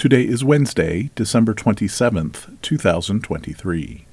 Today is Wednesday, December 27th, 2023.